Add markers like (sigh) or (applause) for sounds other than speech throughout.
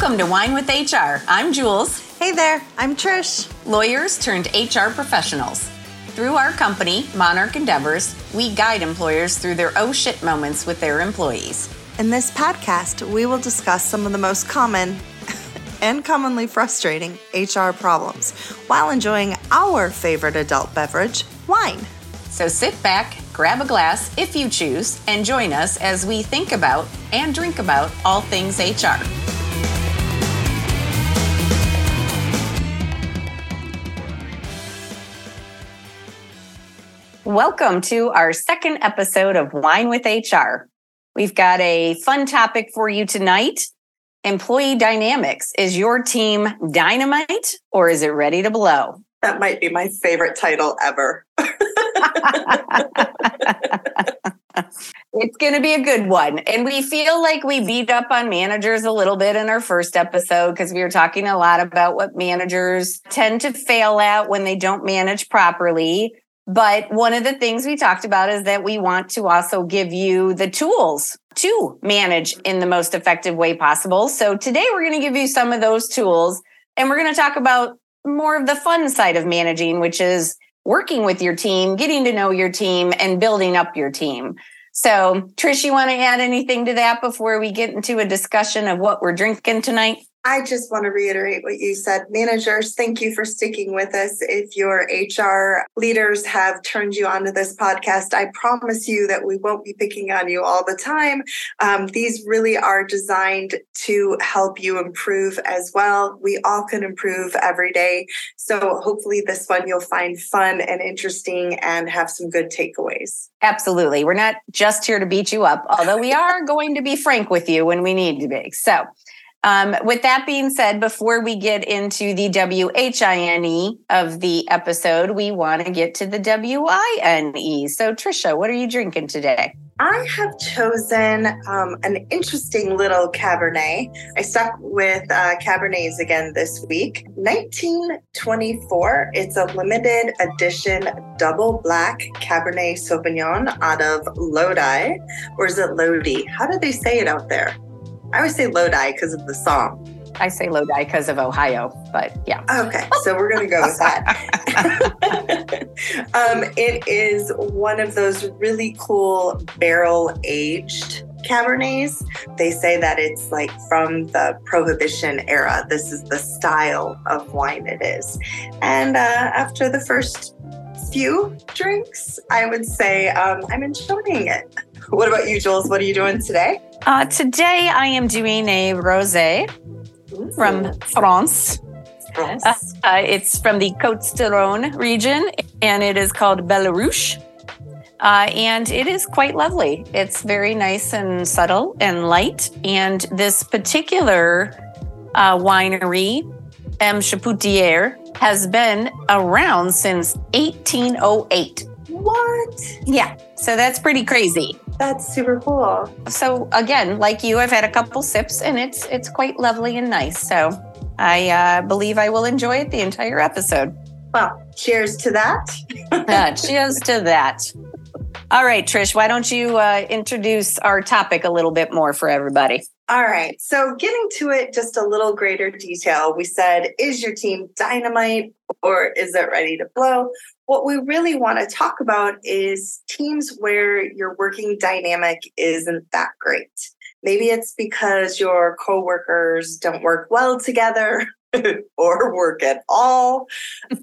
Welcome to Whine with HR. I'm Jules. Hey there, I'm Trish. Lawyers turned HR professionals. Through our company, Monarch Endeavors, we guide employers through their oh shit moments with their employees. In this podcast, we will discuss some of the most common (laughs) and commonly frustrating HR problems while enjoying our favorite adult beverage, wine. So sit back, grab a glass if you choose, and join us as we think about and drink about all things HR. Welcome to our second episode of Whine with HR. We've got a fun topic for you tonight. Employee dynamics. Is your team dynamite or is it ready to blow? That might be my favorite title ever. (laughs) it's going to be a good one. And we feel like we beat up on managers a little bit in our first episode because we were talking a lot about what managers tend to fail at when they don't manage properly. But one of the things we talked about is that we want to also give you the tools to manage in the most effective way possible. So today we're going to give you some of those tools and we're going to talk about more of the fun side of managing, which is working with your team, getting to know your team and building up your team. So, Trish, you want to add anything to that before we get into a discussion of what we're drinking tonight? I just want to reiterate what you said. Managers, thank you for sticking with us. If your HR leaders have turned you onto this podcast, I promise you that we won't be picking on you all the time. Um, these really are designed to help you improve as well. We all can improve every day. So hopefully, this one you'll find fun and interesting and have some good takeaways. Absolutely. We're not just here to beat you up, although we are (laughs) going to be frank with you when we need to be. So, um, with that being said, before we get into the WHINE of the episode, we want to get to the WINE. So, Trisha, what are you drinking today? I have chosen um, an interesting little Cabernet. I stuck with uh, Cabernets again this week. 1924. It's a limited edition double black Cabernet Sauvignon out of Lodi. Or is it Lodi? How do they say it out there? I always say Lodi because of the song. I say Lodi because of Ohio, but yeah. Okay, so we're going to go with that. (laughs) um, it is one of those really cool barrel aged Cabernets. They say that it's like from the Prohibition era. This is the style of wine it is. And uh, after the first few drinks, I would say um, I'm enjoying it. What about you, Jules? What are you doing today? Uh, today I am doing a rosé from France. France. Uh, uh, it's from the Côtes du Rhône region, and it is called Belleruche. Uh, and it is quite lovely. It's very nice and subtle and light. And this particular uh, winery, M. Chapoutier, has been around since 1808. What? Yeah. So that's pretty crazy. That's super cool. So again, like you, I've had a couple sips and it's it's quite lovely and nice. So I uh, believe I will enjoy it the entire episode. Well, cheers to that. uh, (laughs) cheers to that. All right, Trish, why don't you uh, introduce our topic a little bit more for everybody? All right. So, getting to it just a little greater detail, we said, is your team dynamite or is it ready to blow? What we really want to talk about is teams where your working dynamic isn't that great. Maybe it's because your coworkers don't work well together (laughs) or work at all.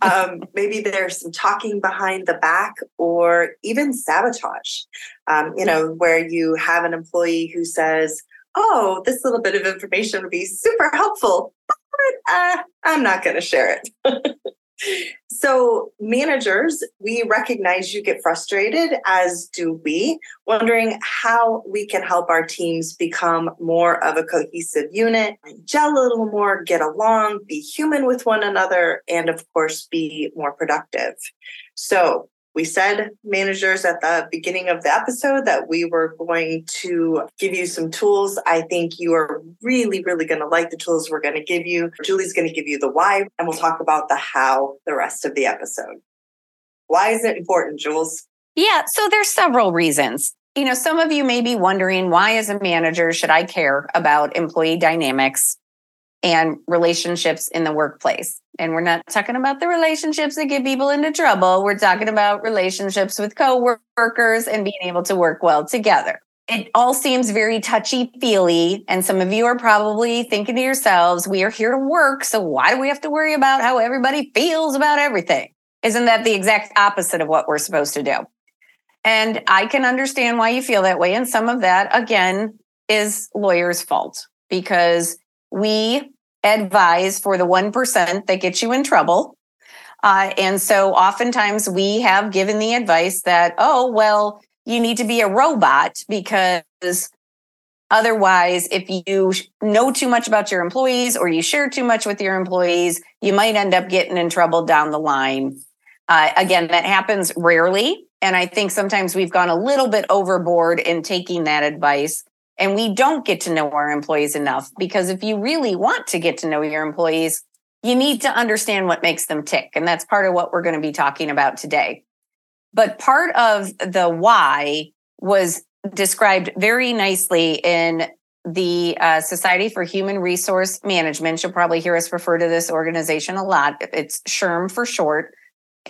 Um, (laughs) maybe there's some talking behind the back or even sabotage. Um, you know, where you have an employee who says, Oh, this little bit of information would be super helpful, but uh, I'm not going to share it. (laughs) So, managers, we recognize you get frustrated, as do we, wondering how we can help our teams become more of a cohesive unit, gel a little more, get along, be human with one another, and of course, be more productive. So, we said, managers, at the beginning of the episode that we were going to give you some tools. I think you are really, really going to like the tools we're going to give you. Julie's going to give you the why, and we'll talk about the how the rest of the episode. Why is it important, Jules? Yeah, so there's several reasons. You know, some of you may be wondering why, as a manager, should I care about employee dynamics? And relationships in the workplace. And we're not talking about the relationships that get people into trouble. We're talking about relationships with coworkers and being able to work well together. It all seems very touchy feely. And some of you are probably thinking to yourselves, we are here to work. So why do we have to worry about how everybody feels about everything? Isn't that the exact opposite of what we're supposed to do? And I can understand why you feel that way. And some of that, again, is lawyers' fault because we advise for the 1% that gets you in trouble. Uh, and so oftentimes we have given the advice that, oh, well, you need to be a robot because otherwise, if you know too much about your employees or you share too much with your employees, you might end up getting in trouble down the line. Uh, again, that happens rarely. And I think sometimes we've gone a little bit overboard in taking that advice and we don't get to know our employees enough because if you really want to get to know your employees, you need to understand what makes them tick. And that's part of what we're going to be talking about today. But part of the why was described very nicely in the uh, Society for Human Resource Management. You'll probably hear us refer to this organization a lot. It's SHRM for short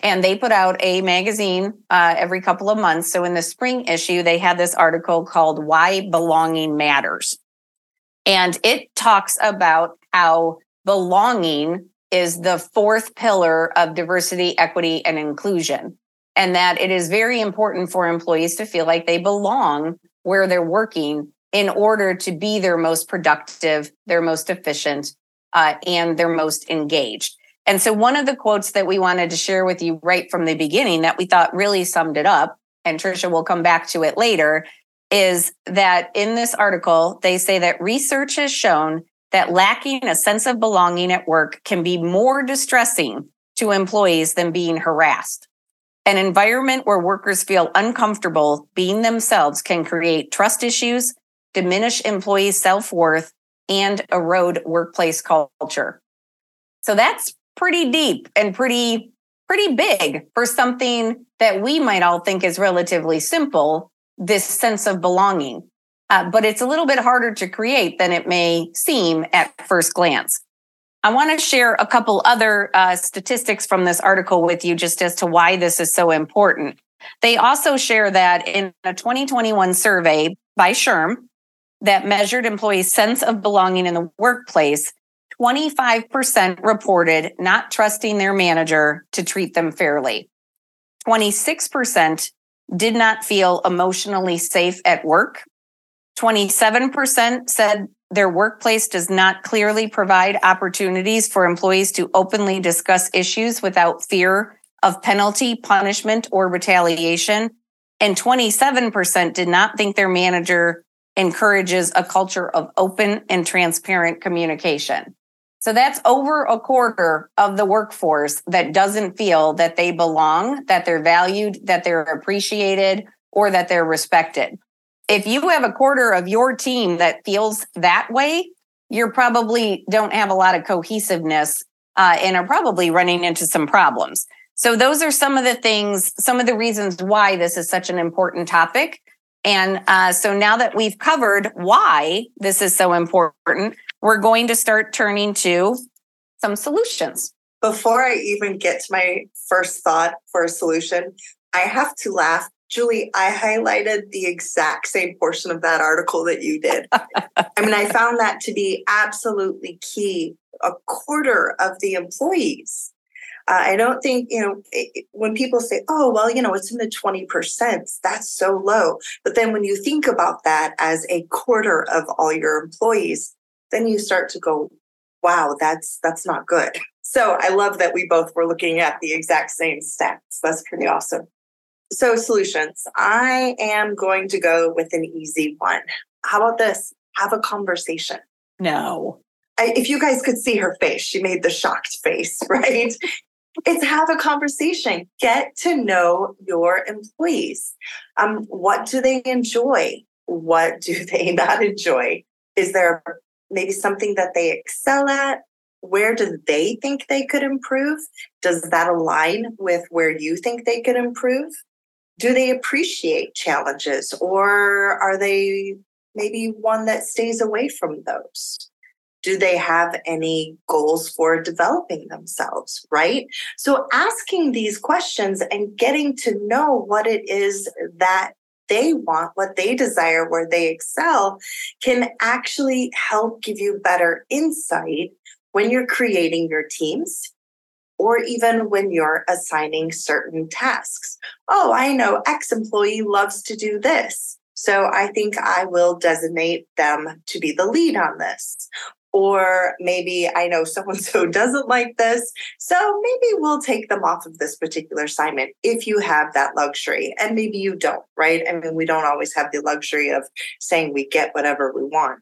and they put out a magazine uh, every couple of months. So in the spring issue, they had this article called Why Belonging Matters. And it talks about how belonging is the fourth pillar of diversity, equity, and inclusion. And that it is very important for employees to feel like they belong where they're working in order to be their most productive, their most efficient, uh, and their most engaged. And so, one of the quotes that we wanted to share with you right from the beginning that we thought really summed it up, and Trisha will come back to it later, is that in this article, they say that research has shown that lacking a sense of belonging at work can be more distressing to employees than being harassed. An environment where workers feel uncomfortable being themselves can create trust issues, diminish employees' self worth, and erode workplace culture. So that's pretty deep and pretty pretty big for something that we might all think is relatively simple this sense of belonging. Uh, but it's a little bit harder to create than it may seem at first glance. I want to share a couple other uh, statistics from this article with you just as to why this is so important. They also share that in a 2021 survey by SHRM that measured employees' sense of belonging in the workplace, 25% reported not trusting their manager to treat them fairly. 26% did not feel emotionally safe at work. 27% said their workplace does not clearly provide opportunities for employees to openly discuss issues without fear of penalty, punishment, or retaliation. And 27% did not think their manager encourages a culture of open and transparent communication. So that's over a quarter of the workforce that doesn't feel that they belong, that they're valued, that they're appreciated, or that they're respected. If you have a quarter of your team that feels that way, you probably don't have a lot of cohesiveness uh, and are probably running into some problems. So, those are some of the things, some of the reasons why this is such an important topic. And uh, so, now that we've covered why this is so important, we're going to start turning to some solutions. Before I even get to my first thought for a solution, I have to laugh. Julie, I highlighted the exact same portion of that article that you did. (laughs) I mean, I found that to be absolutely key. A quarter of the employees. Uh, I don't think, you know, it, when people say, oh, well, you know, it's in the 20%, that's so low. But then when you think about that as a quarter of all your employees, then you start to go, wow, that's that's not good. (laughs) So I love that we both were looking at the exact same stats. That's pretty awesome. So solutions. I am going to go with an easy one. How about this? Have a conversation. No. I, if you guys could see her face, she made the shocked face, (laughs) right? it's have a conversation. Get to know your employees. Um, what do they enjoy? What do (laughs) they not enjoy? Is there maybe something that they excel at? Where do they think they could improve? Does that align with where you think they could improve? Do they appreciate challenges or are they maybe one that stays away from those? Do they have any goals for developing themselves? Right. So asking these questions and getting to know what it is that they want, what they desire, where they excel, can actually help give you better insight when you're creating your teams or even when you're assigning certain tasks. Oh, I know X employee loves to do this. So I think I will designate them to be the lead on this. Or maybe I know so and so doesn't like this. So maybe we'll take them off of this particular assignment if you have that luxury. And maybe you don't, right? I mean, we don't always have the luxury of saying we get whatever we want.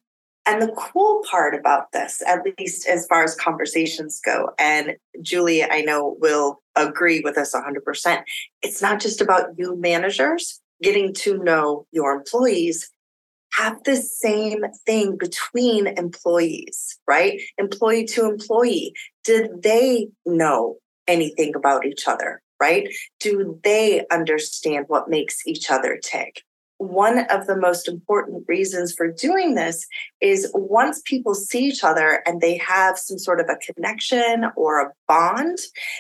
And the cool part about this, at least as far as conversations go, and Julie, I know will agree with us 100%, it's not just about you managers getting to know your employees. Have the same thing between employees, right? Employee to employee. Did they know anything about each other, right? Do they understand what makes each other tick? one of the most important reasons for doing this is once people see each other and they have some sort of a connection or a bond,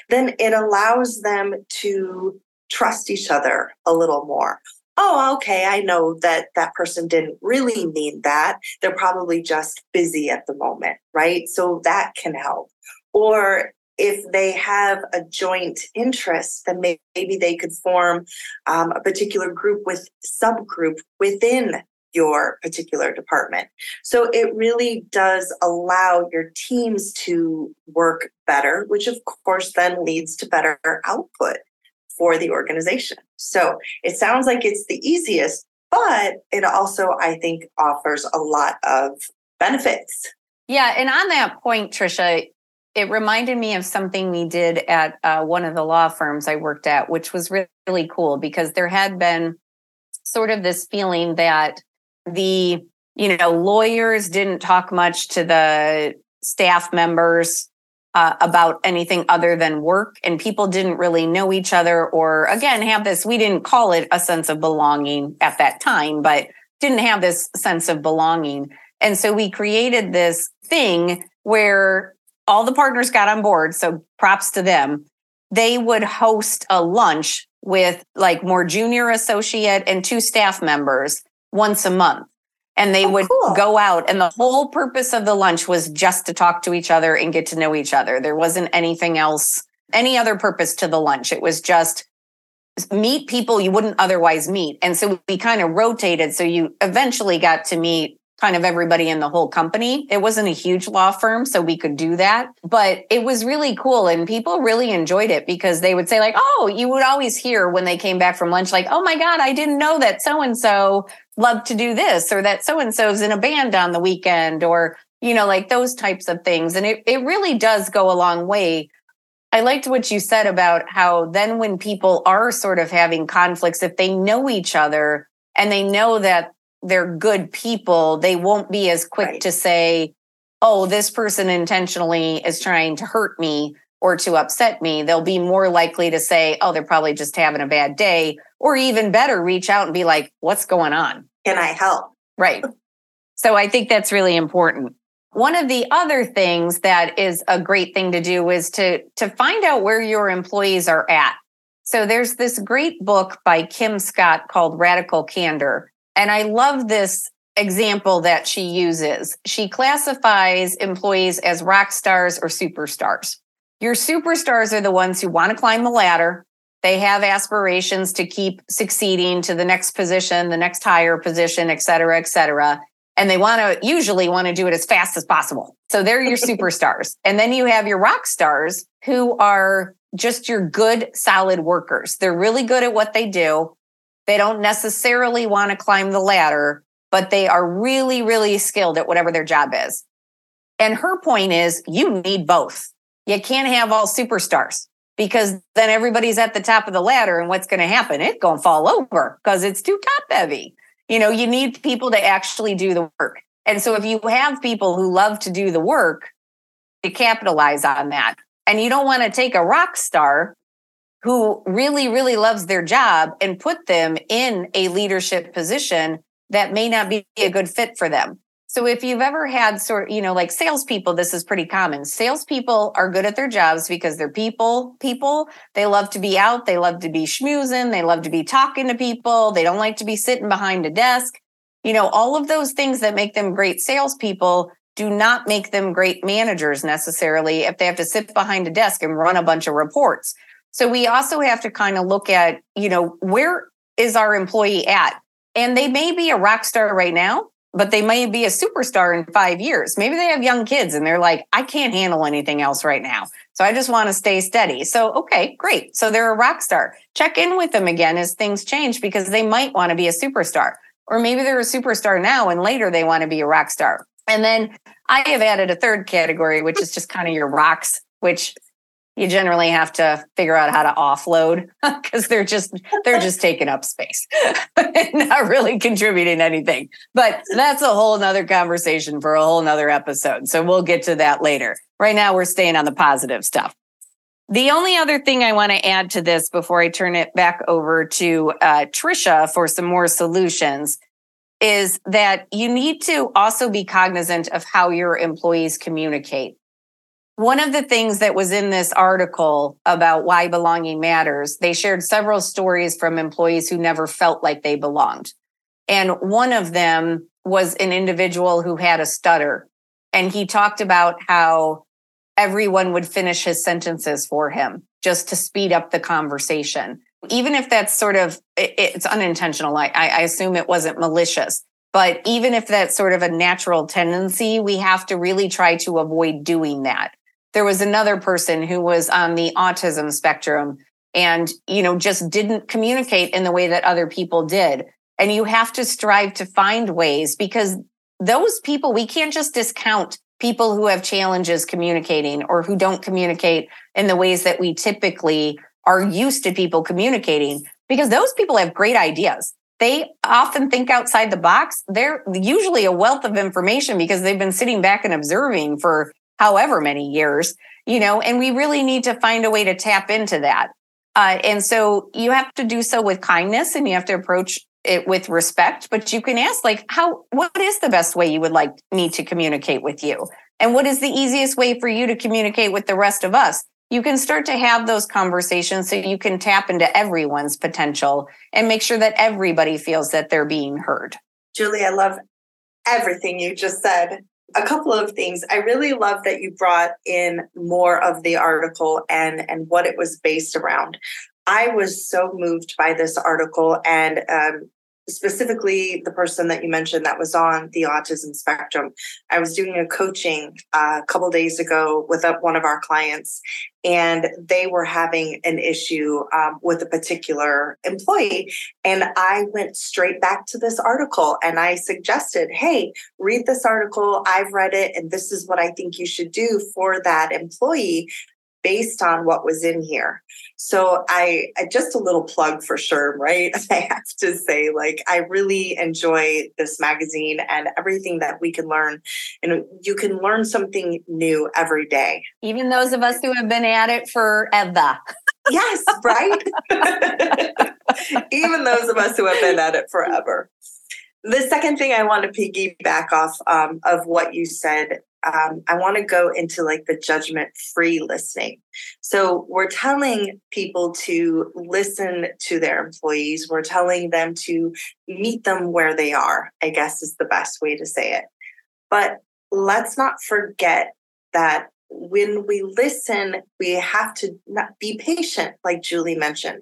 then it allows them to trust each other a little more. Oh, okay, I know that that person didn't really mean that. They're probably just busy at the moment, right? So that can help. Or if they have a joint interest, then maybe they could form um, a particular group with subgroup within your particular department. So it really does allow your teams to work better, which of course then leads to better output for the organization. So it sounds like it's the easiest, but it also, I think, offers a lot of benefits. Yeah. And on that point, Trisha, it reminded me of something we did at uh, one of the law firms I worked at, which was really, really cool because there had been sort of this feeling that the you know lawyers didn't talk much to the staff members uh, about anything other than work and people didn't really know each other or again have this we didn't call it a sense of belonging at that time but didn't have this sense of belonging and so we created this thing where all the partners got on board. So props to them. They would host a lunch with like more junior associate and two staff members once a month. And they oh, would cool. go out, and the whole purpose of the lunch was just to talk to each other and get to know each other. There wasn't anything else, any other purpose to the lunch. It was just meet people you wouldn't otherwise meet. And so we kind of rotated. So you eventually got to meet kind of everybody in the whole company. It wasn't a huge law firm, so we could do that, but it was really cool. And people really enjoyed it because they would say, like, oh, you would always hear when they came back from lunch, like, oh my God, I didn't know that so and so loved to do this or that so and so's in a band on the weekend or, you know, like those types of things. And it, it really does go a long way. I liked what you said about how then when people are sort of having conflicts, if they know each other and they know that they're good people, they won't be as quick right. to say, oh, this person intentionally is trying to hurt me or to upset me. They'll be more likely to say, oh, they're probably just having a bad day, or even better, reach out and be like, what's going on? Can I help? Right. So I think that's really important. One of the other things that is a great thing to do is to, to find out where your employees are at. So there's this great book by Kim Scott called Radical Candor. And I love this example that she uses. She classifies employees as rock stars or superstars. Your superstars are the ones who want to climb the ladder. They have aspirations to keep succeeding to the next position, the next higher position, et cetera, et cetera. And they want to usually want to do it as fast as possible. So they're your (laughs) superstars. And then you have your rock stars who are just your good, solid workers. They're really good at what they do. They don't necessarily want to climb the ladder, but they are really, really skilled at whatever their job is. And her point is you need both. You can't have all superstars because then everybody's at the top of the ladder and what's going to happen? It's going to fall over because it's too top heavy. You know, you need people to actually do the work. And so if you have people who love to do the work, to capitalize on that. And you don't want to take a rock star who really, really loves their job and put them in a leadership position that may not be a good fit for them. So if you've ever had sort, you know, like salespeople, this is pretty common. Salespeople are good at their jobs because they're people. People they love to be out. They love to be schmoozing. They love to be talking to people. They don't like to be sitting behind a desk. You know, all of those things that make them great salespeople do not make them great managers necessarily if they have to sit behind a desk and run a bunch of reports. So we also have to kind of look at, you know, where is our employee at? And they may be a rock star right now, but they may be a superstar in five years. Maybe they have young kids and they're like, I can't handle anything else right now. So I just want to stay steady. So, okay, great. So they're a rock star. Check in with them again as things change because they might want to be a superstar. Or maybe they're a superstar now and later they want to be a rock star. And then I have added a third category, which is just kind of your rocks, which you generally have to figure out how to offload (laughs) because they're just they're just taking up space (laughs) and not really contributing anything. But that's a whole nother conversation for a whole nother episode so we'll get to that later. Right now we're staying on the positive stuff. The only other thing i want to add to this before i turn it back over to uh, trisha for some more solutions is that you need to also be cognizant of how your employees communicate one of the things that was in this article about why belonging matters, they shared several stories from employees who never felt like they belonged. And one of them was an individual who had a stutter. And he talked about how everyone would finish his sentences for him just to speed up the conversation. Even if that's sort of, it's unintentional. I, I assume it wasn't malicious. But even if that's sort of a natural tendency, we have to really try to avoid doing that there was another person who was on the autism spectrum and you know just didn't communicate in the way that other people did. And you have to strive to find ways because those people we can't just discount people who have challenges communicating or who don't communicate in the ways that we typically are used to people communicating because those people have great ideas. They often think outside the box. They're usually a wealth of information because they've been sitting back and observing for however many years, you know, and we really need to find a way to tap into that. Uh, and so you have to do so with kindness and you have to approach it with respect, but you can ask, like, how, what is the best way you would like me to communicate with you? And what is the easiest way for you to communicate with the rest of us? You can start to have those conversations so you can tap into everyone's potential and make sure that everybody feels that they're being heard. Julie, I love everything you just said a couple of things. I really love that you brought in more of the article and and what it was based around. I was so moved by this article and um, specifically the person that you mentioned that was on the autism spectrum. I was doing a coaching uh, a couple days ago with one of our clients, and they were having an issue um, with a particular employee. And I went straight back to this article and I suggested, hey, read this article. I've read it, and this is what I think you should do for that employee based on what was in here. So I, I, just a little plug for SHRM, right? (laughs) I have to say, like, I really enjoy this magazine and everything that we can learn. And you can learn something new every day. Even those of us who have been at it forever. yes, right? (laughs) Even those of us who have been at it forever. The second thing I want to piggyback off um, of what you said um, I want to go into like the judgment free listening. So we're telling people to listen to their employees, we're telling them to meet them where they are, I guess is the best way to say it. But let's not forget that when we listen, we have to be patient, like Julie mentioned.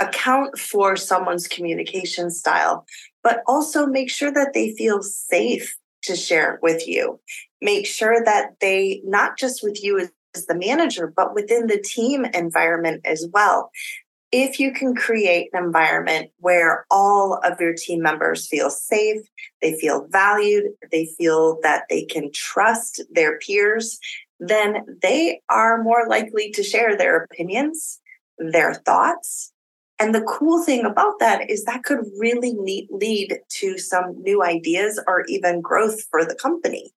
Account for someone's communication style, but also make sure that they feel safe to share with you. Make sure that they, not just with you as the manager, but within the team environment as well. If you can create an environment where all of your team members feel safe, they feel valued, they feel that they can trust their peers, then they are more likely to share their opinions, their thoughts, and the cool thing about that is that could really lead to some new ideas or even growth for the company.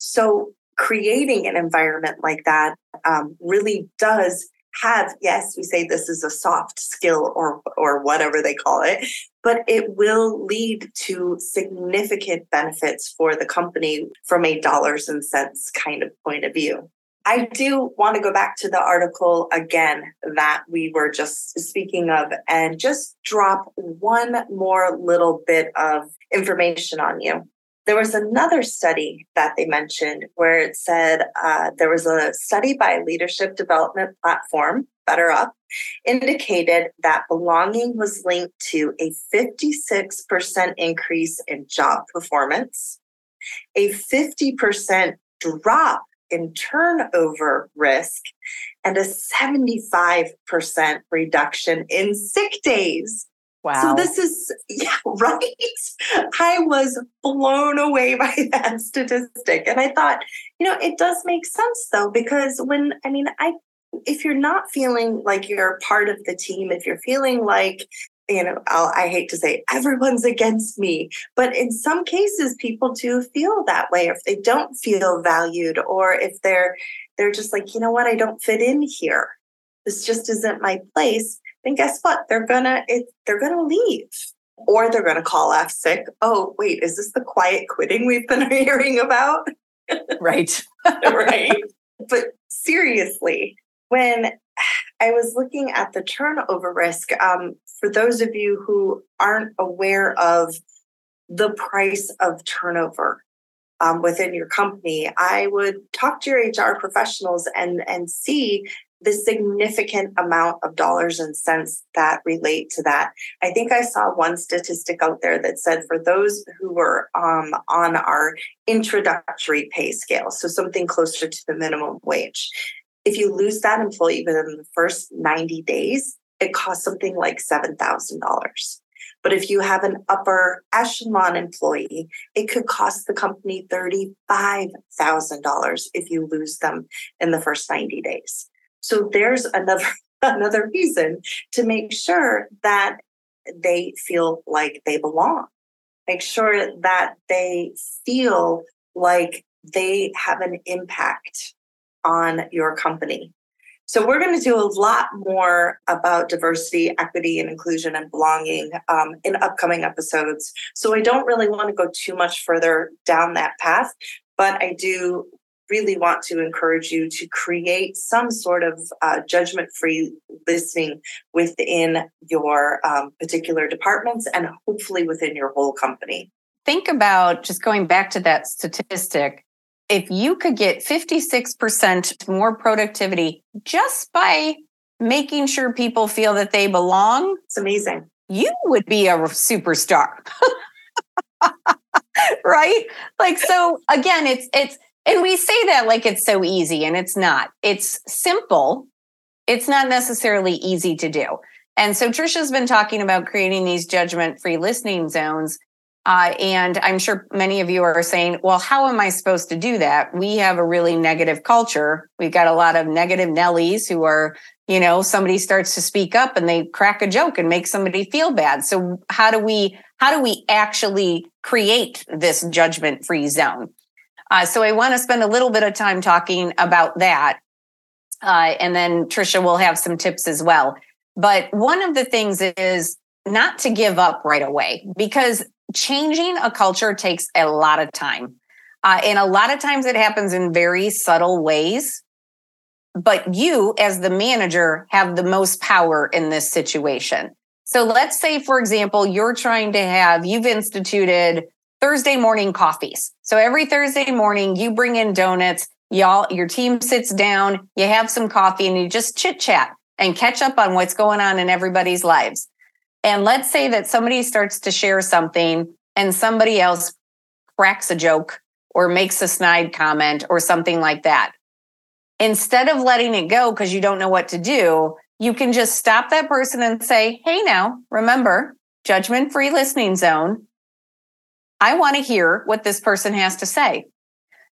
So, creating an environment like that um, really does have yes we say this is a soft skill or or whatever they call it but it will lead to significant benefits for the company from a dollars and cents kind of point of view I do want to go back to the article again that we were just speaking of and just drop one more little bit of information on you. There was another study that they mentioned where it said uh, there was a study by leadership development platform, BetterUp, indicated that belonging was linked to a 56% increase in job performance, a 50% drop in turnover risk, and a 75% reduction in sick days. Wow. So this is (laughs) yeah, right. I was blown away (laughs) by that statistic. And I thought, you know, it does make sense though, because when I mean, I if you're not feeling like you're part of the team, if you're feeling like you know, I'll, i hate to say everyone's against me, but in some cases, people do feel that way. If they don't feel valued, or if they're they're just like, you know what, I don't fit in here. This just isn't my place then guess what? They're gonna it, they're gonna leave. Or they're gonna call off sick. Oh, wait, is this the quiet quitting we've been (laughs) hearing about? Right. right. (laughs) (laughs) But seriously, when I was looking at the turnover risk, um, for those of you who aren't aware of the price of turnover um, within your company, I would talk to your HR professionals and and see the significant amount of dollars and cents that relate to that. I think I saw one statistic out there that said for those who were um, on our introductory pay scale, so something closer to the minimum wage, if you lose that employee within the first 90 days, it costs something like $7,000. But if you have an upper echelon employee, it could cost the company $35,000 if you lose them in the first 90 days. So there's another (laughs) another reason to make sure that they feel like they belong. Make sure that they feel like they have an impact on your company. So, we're going to do a lot more about diversity, equity, and inclusion and belonging um, in upcoming episodes. So, I don't really want to go too much further down that path, but I do really want to encourage you to create some sort of uh, judgment free listening within your um, particular departments and hopefully within your whole company. Think about just going back to that statistic. If you could get 56% more productivity just by making sure people feel that they belong, it's amazing. You would be a superstar. (laughs) right? Like so again, it's it's and we say that like it's so easy, and it's not. It's simple. It's not necessarily easy to do. And so Trisha's been talking about creating these judgment free listening zones. Uh, and I'm sure many of you are saying, well, how am I supposed to do that? We have a really negative culture. We've got a lot of negative Nellies who are, you know, somebody starts to speak up and they crack a joke and make somebody feel bad. So how do we, how do we actually create this judgment free zone? Uh, so I want to spend a little bit of time talking about that. Uh, and then Trisha will have some tips as well. But one of the things is not to give up right away because changing a culture takes a lot of time. Uh, and a lot of times it happens in very subtle ways. But you, as the manager, have the most power in this situation. So let's say, for example, you're trying to have, you've instituted Thursday morning coffees. So every Thursday morning, you bring in donuts, y'all, your team sits down, you have some coffee, and you just chit chat and catch up on what's going on in everybody's lives. And let's say that somebody starts to share something and somebody else cracks a joke or makes a snide comment or something like that. Instead of letting it go because you don't know what to do, you can just stop that person and say, Hey, now remember, judgment free listening zone. I want to hear what this person has to say.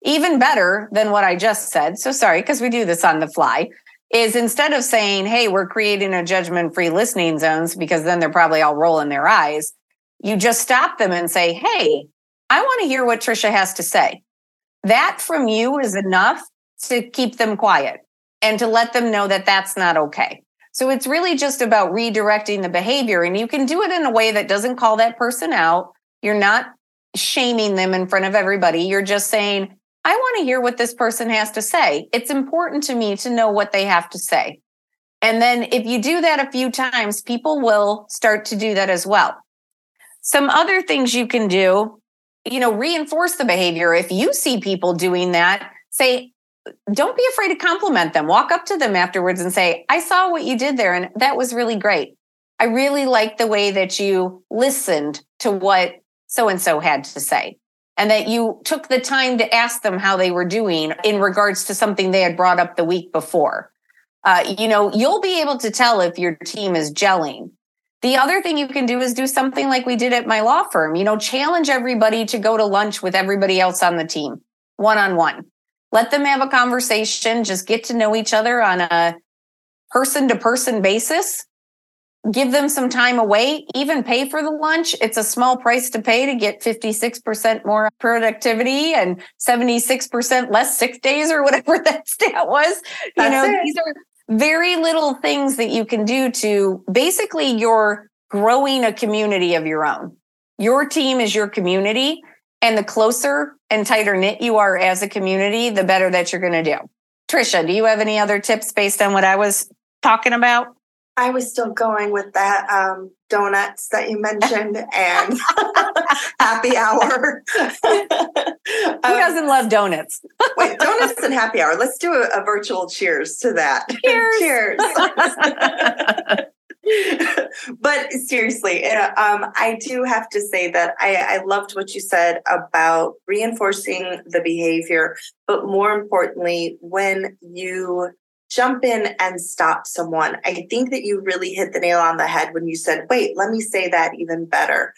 Even better than what I just said. So sorry, because we do this on the fly. Is instead of saying, hey, we're creating a judgment free listening zones, because then they're probably all rolling their eyes, you just stop them and say, hey, I want to hear what Trisha has to say. That from you is enough to keep them quiet. and to let them know that that's not okay. So it's really just about redirecting the behavior. And you can do it in a way that doesn't call that person out. You're not shaming them in front of everybody. You're just saying, I want to hear what this person has to say. It's important to me to know what they have to say. And then if you do that a few times, people will start to do that as well. Some other things you can do, you know, reinforce the behavior. If you see people doing that, say, don't be afraid to compliment them. Walk up to them afterwards and say, I saw what you did there, and that was really great. I really like the way that you listened to what so and so had to say, and that you took the time to ask them how they were doing in regards to something they had brought up the week before. Uh, you know, you'll be able to tell if your team is gelling. The other thing you can do is do something like we did at my law firm, you know, challenge everybody to go to lunch with everybody else on the team, one on one let them have a conversation, just get to know each other on a person to person basis. Give them some time away, even pay for the lunch. It's a small price to pay to get 56% more productivity and 76% less sick days or whatever (laughs) that stat was. That's you know, it. these are very little things that you can do to basically you're growing a community of your own. Your team is your community. And the closer and tighter knit you are as a community, the better that you're going to do. Trisha, do you have any other tips based on what I was talking about? I was still going with that um, donuts that you mentioned and (laughs) happy hour. Who Um, doesn't love donuts? wait, donuts and happy hour. Let's do a, a virtual cheers to that. (laughs) Cheers. cheers. (laughs) but seriously, uh, um, I do have to say that I, I loved what you said about reinforcing the behavior, but more importantly, when you jump in and stop someone, I think that you really hit the nail on the head when you said, wait, let me say that even better.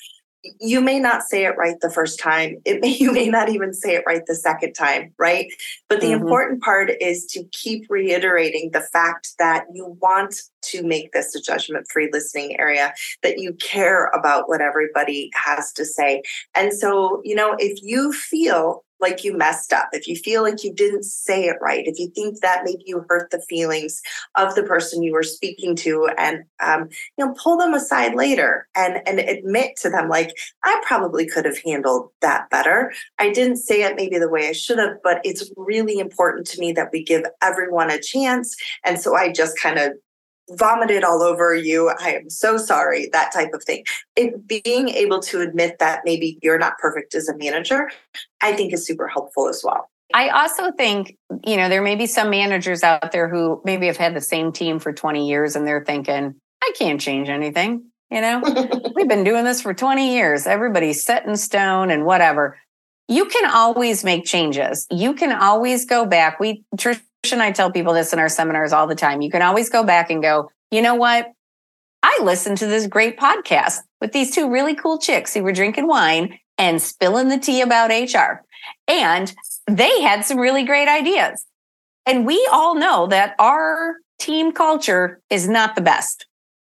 You may not say it right the first time. It may (laughs) you may not even say it right the second time right? But the Mhm. important part is to keep reiterating the fact that you want to make this a judgment free listening area that you care about what everybody has to say. And so you know if you feel like you messed up if you feel like you didn't say it right if you think that maybe you hurt the feelings of the person you were speaking to and um, you know pull them aside later and and admit to them like i probably could have handled that better. I didn't say it maybe the way i should have but it's really important to me that we give everyone a chance. And so i just kind of vomited all over you i am so sorry that type of thing it being able to admit that maybe you're not perfect as a manager i think is super helpful as well I also think, you know, there may be some managers out there who maybe have had the same team for 20 years and they're thinking, I can't change anything. You know, (laughs) we've been doing this for 20 years. Everybody's set in stone and whatever. You can always make changes. You can always go back. We, Trish and I tell people this in our seminars all the time. You can always go back and go, you know what? I listened to this great podcast with these two really cool chicks who were drinking wine and spilling the tea about HR. And they had some really great ideas. And we all know that our team culture is not the best.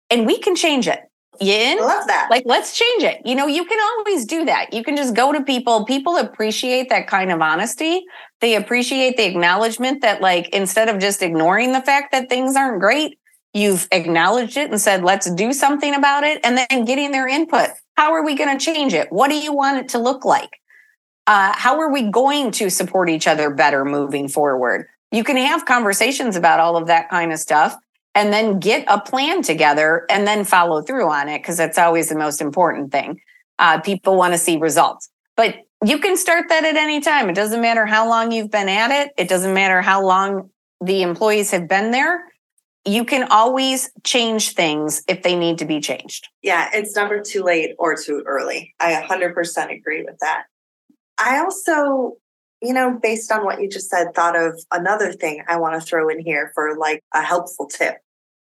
And we can change it. In? love that Like, let's change it. You know, you can always do that. You can just go to people. People appreciate that kind of honesty. They appreciate the acknowledgement that, like, instead of just ignoring the fact that things aren't great, you've acknowledged it and said, let's do something about it. And then getting their input. How are we going to change it? What do you want it to look like? Uh, how are we going to support each other better moving forward? You can have conversations about all of that kind of stuff and then get a plan together and then follow through on it because that's always the most important thing. Uh, people want to see results, but you can start that at any time. It doesn't matter how long you've been at it, it doesn't matter how long the employees have been there. You can always change things if they need to be changed. Yeah, it's never too late or too early. I 100% agree with that. I also, you know, based on what you just said, thought of another thing I want to throw in here for like a helpful tip.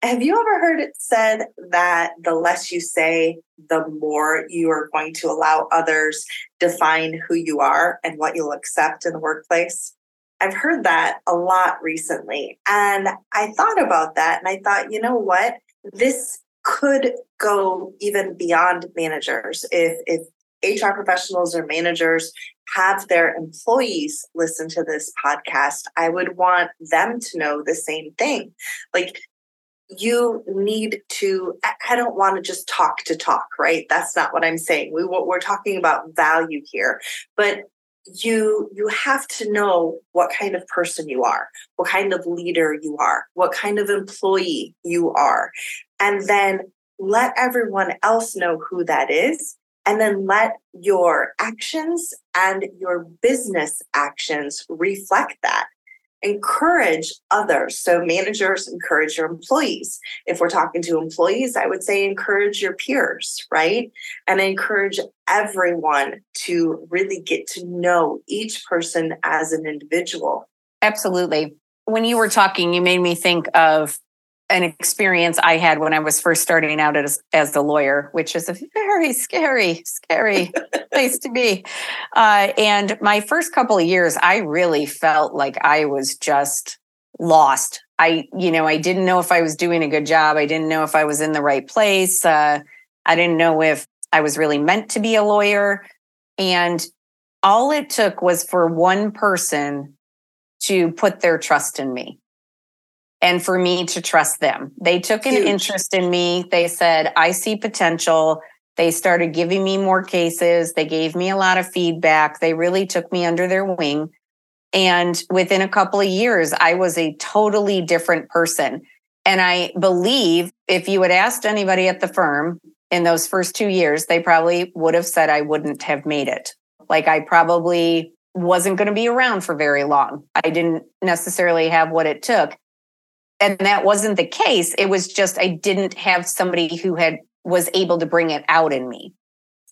Have you ever heard it said that the less you say, the more you are going to allow others define who you are and what you'll accept in the workplace? I've heard that a lot recently. And I thought about that and I thought, you know what? This could go even beyond managers. If if HR professionals or managers have their employees listen to this podcast, I would want them to know the same thing. Like, you need to i don't want to just talk to talk right? That's not what i'm saying. We we're talking about value here. But you you have to know what kind of person you are what kind of leader you are what kind of employee you are. And then let everyone else know who that is and then let your actions and your business actions reflect that encourage others. So, managers encourage your employees. If we're talking to employees, I would say encourage your peers, right? And encourage everyone to really get to know each person as an individual. Absolutely. When you were talking, you made me think of an experience I had when I was first starting out as, as a lawyer, which is a very scary, scary (laughs) place to be. Uh, and my first couple of years, I really felt like I was just lost. I, you know, I didn't know if I was doing a good job. I didn't know if I was in the right place. Uh, I didn't know if I was really meant to be a lawyer. And all it took was for one person to put their trust in me and for me to trust them. They took an Huge. interest in me. They said, I see potential. They started giving me more cases. They gave me a lot of feedback. They really took me under their wing. And within a couple of years, I was a totally different person. And I believe if you had asked anybody at the firm in those first two years, they probably would have said I wouldn't have made it. Like I probably wasn't going to be around for very long. I didn't necessarily have what it took and that wasn't the case. It was just i didn't have somebody who had was able to bring it out in me.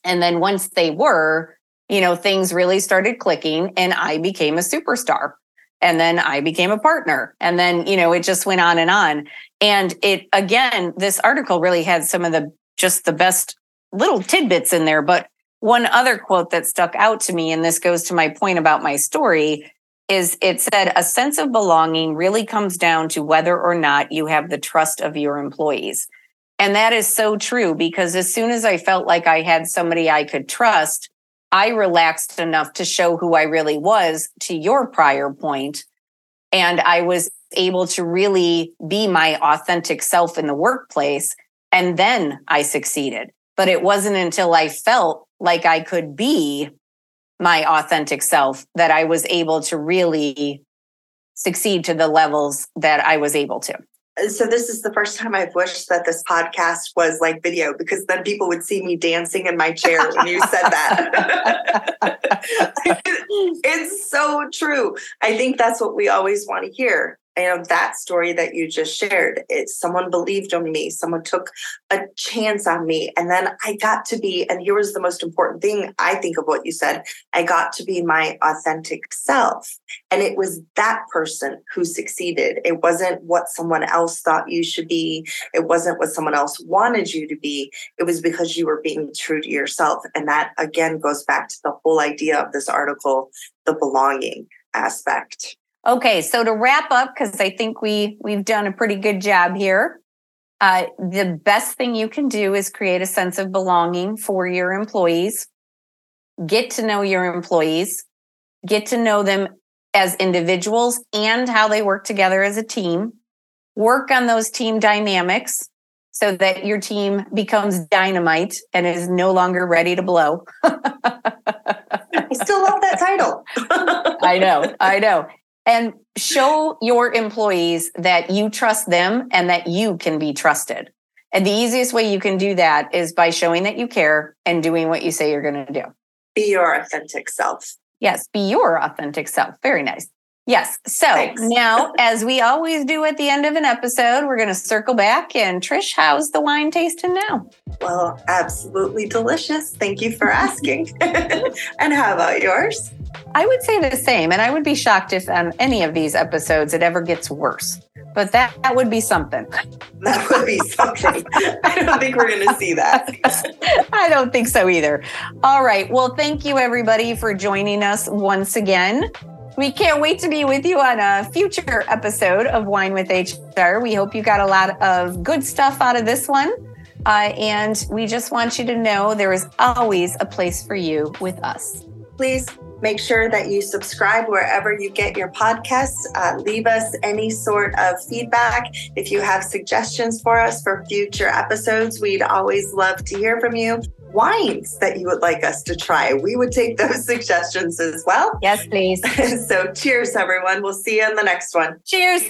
And then once they were you know things really started clicking and i became a superstar. And then i became a partner. And then you know it just went on and on. And it again this article really had some of the just the best little tidbits in there. But one other quote that stuck out to me and this goes to my point about my story is it said a sense of belonging really comes down to whether or not you have the trust of your employees. And that is so true because as soon as I felt like I had somebody I could trust, I relaxed enough to show who I really was to your prior point, And I was able to really be my authentic self in the workplace. And then I succeeded. But it wasn't until I felt like I could be my authentic self that I was able to really succeed to the levels that I was able to. So this is the first time I've wished that this podcast was like video because then people would see me dancing in my chair when you said that. (laughs) (laughs) it's so true. I think that's what we always want to hear you know that story that you just shared it someone believed in me someone took a chance on me and then i got to be and here was the most important thing i think of what you said i got to be my authentic self. And it was that person who succeeded. It wasn't what someone else thought you should be. It wasn't what someone else wanted you to be. It was because you were being true to yourself. And that again goes back to the whole idea of this article the belonging aspect Okay, so to wrap up, because I think we we've done a pretty good job here. Uh, the best thing you can do is create a sense of belonging for your employees. Get to know your employees. Get to know them as individuals and how they work together as a team. Work on those team dynamics so that your team becomes dynamite and is no longer ready to blow. (laughs) I still love that title. (laughs) I know, I know and show your employees that you trust them and that you can be trusted. And the easiest way you can do that is by showing that you care and doing what you say you're going to do. Be your authentic self. Yes, be your authentic self. Very nice. Yes. So Thanks. now, (laughs) as we always do at the end of an episode, we're going to circle back. And Trish, how's the wine tasting now? Well, absolutely delicious. Thank you for asking. (laughs) and how about yours? I would say the same. And I would be shocked if on any of these episodes it ever gets worse. But that, that would be something. (laughs) That would be something. I don't think we're going to see that. (laughs) I don't think so either. All right. Well, thank you, everybody, for joining us once again. We can't wait to be with you on a future episode of Whine with HR. We hope you got a lot of good stuff out of this one. Uh, and we just want you to know there is always a place for you with us. Please Make sure that you subscribe wherever you get your podcasts. Uh, leave us any sort of feedback. If you have suggestions for us for future episodes, we'd always love to hear from you. Wines that you would like us to try, we would take (laughs) those suggestions as well. Yes, please. (laughs) so, cheers, everyone. We'll see you in the next one. Cheers.